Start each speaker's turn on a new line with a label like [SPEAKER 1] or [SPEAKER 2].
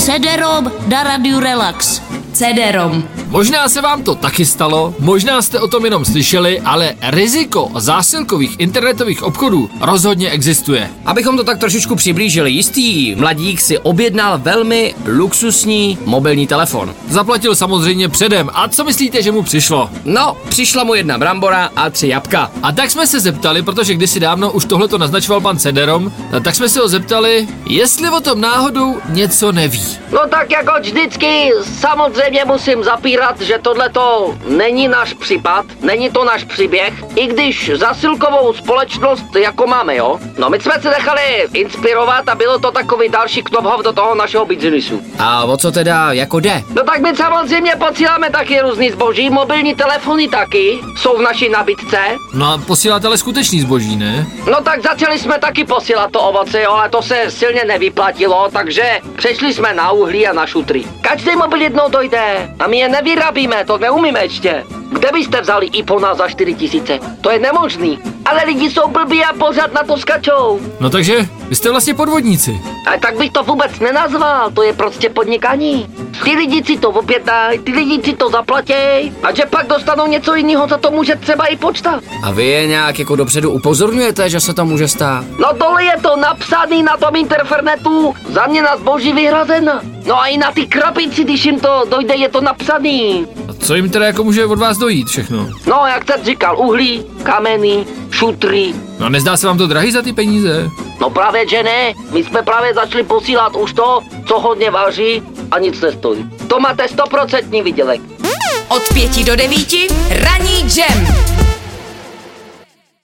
[SPEAKER 1] CD-ROM na Radio Relax.
[SPEAKER 2] CD-ROM.
[SPEAKER 3] Možná se vám to taky stalo, možná jste o tom jenom slyšeli, ale riziko zásilkových internetových obchodů rozhodně existuje.
[SPEAKER 4] Abychom to tak trošičku přiblížili, jistý mladík si objednal velmi luxusní mobilní telefon.
[SPEAKER 3] Zaplatil samozřejmě předem. A co myslíte, že mu přišlo?
[SPEAKER 4] No, přišla mu jedna brambora a tři jabka.
[SPEAKER 3] A tak jsme se zeptali, protože kdysi dávno už tohle to naznačoval pan Cederom, tak jsme se ho zeptali, jestli o tom náhodou něco neví.
[SPEAKER 5] No tak jako vždycky, samozřejmě musím zapírat říkat, že tohle to není náš případ, není to náš příběh, i když zasilkovou společnost jako máme, jo? No my jsme se nechali inspirovat a bylo to takový další knobhov do toho našeho biznisu.
[SPEAKER 4] A o co teda jako jde?
[SPEAKER 5] No tak my samozřejmě posíláme taky různý zboží, mobilní telefony taky, jsou v naší nabídce.
[SPEAKER 3] No a posíláte ale skutečný zboží, ne?
[SPEAKER 5] No tak začali jsme taky posílat to ovoce, jo, ale to se silně nevyplatilo, takže přešli jsme na uhlí a na šutry. Každý mobil jednou dojde a my je neví nevyrábíme, to neumíme ještě. Kde byste vzali iPhone za 4 tisíce? To je nemožný. Ale lidi jsou blbí a pořád na to skačou.
[SPEAKER 3] No takže vy jste vlastně podvodníci.
[SPEAKER 5] A tak bych to vůbec nenazval, to je prostě podnikání. Ty lidi si to objednají, ty lidi si to zaplatěj a že pak dostanou něco jiného, za to může třeba i počta.
[SPEAKER 4] A vy je nějak jako dopředu upozorňujete, že se to může stát?
[SPEAKER 5] No tohle je to napsaný na tom interfernetu, za mě na zboží vyhrazena. No a i na ty krabici, když jim to dojde, je to napsaný.
[SPEAKER 3] Co jim teda jako může od vás dojít všechno?
[SPEAKER 5] No, jak jsem říkal, uhlí, kameny, šutry.
[SPEAKER 3] No nezdá se vám to drahý za ty peníze?
[SPEAKER 5] No právě, že ne. My jsme právě začali posílat už to, co hodně váží a nic nestojí. To máte stoprocentní vydělek.
[SPEAKER 2] Od pěti do devíti ranní džem.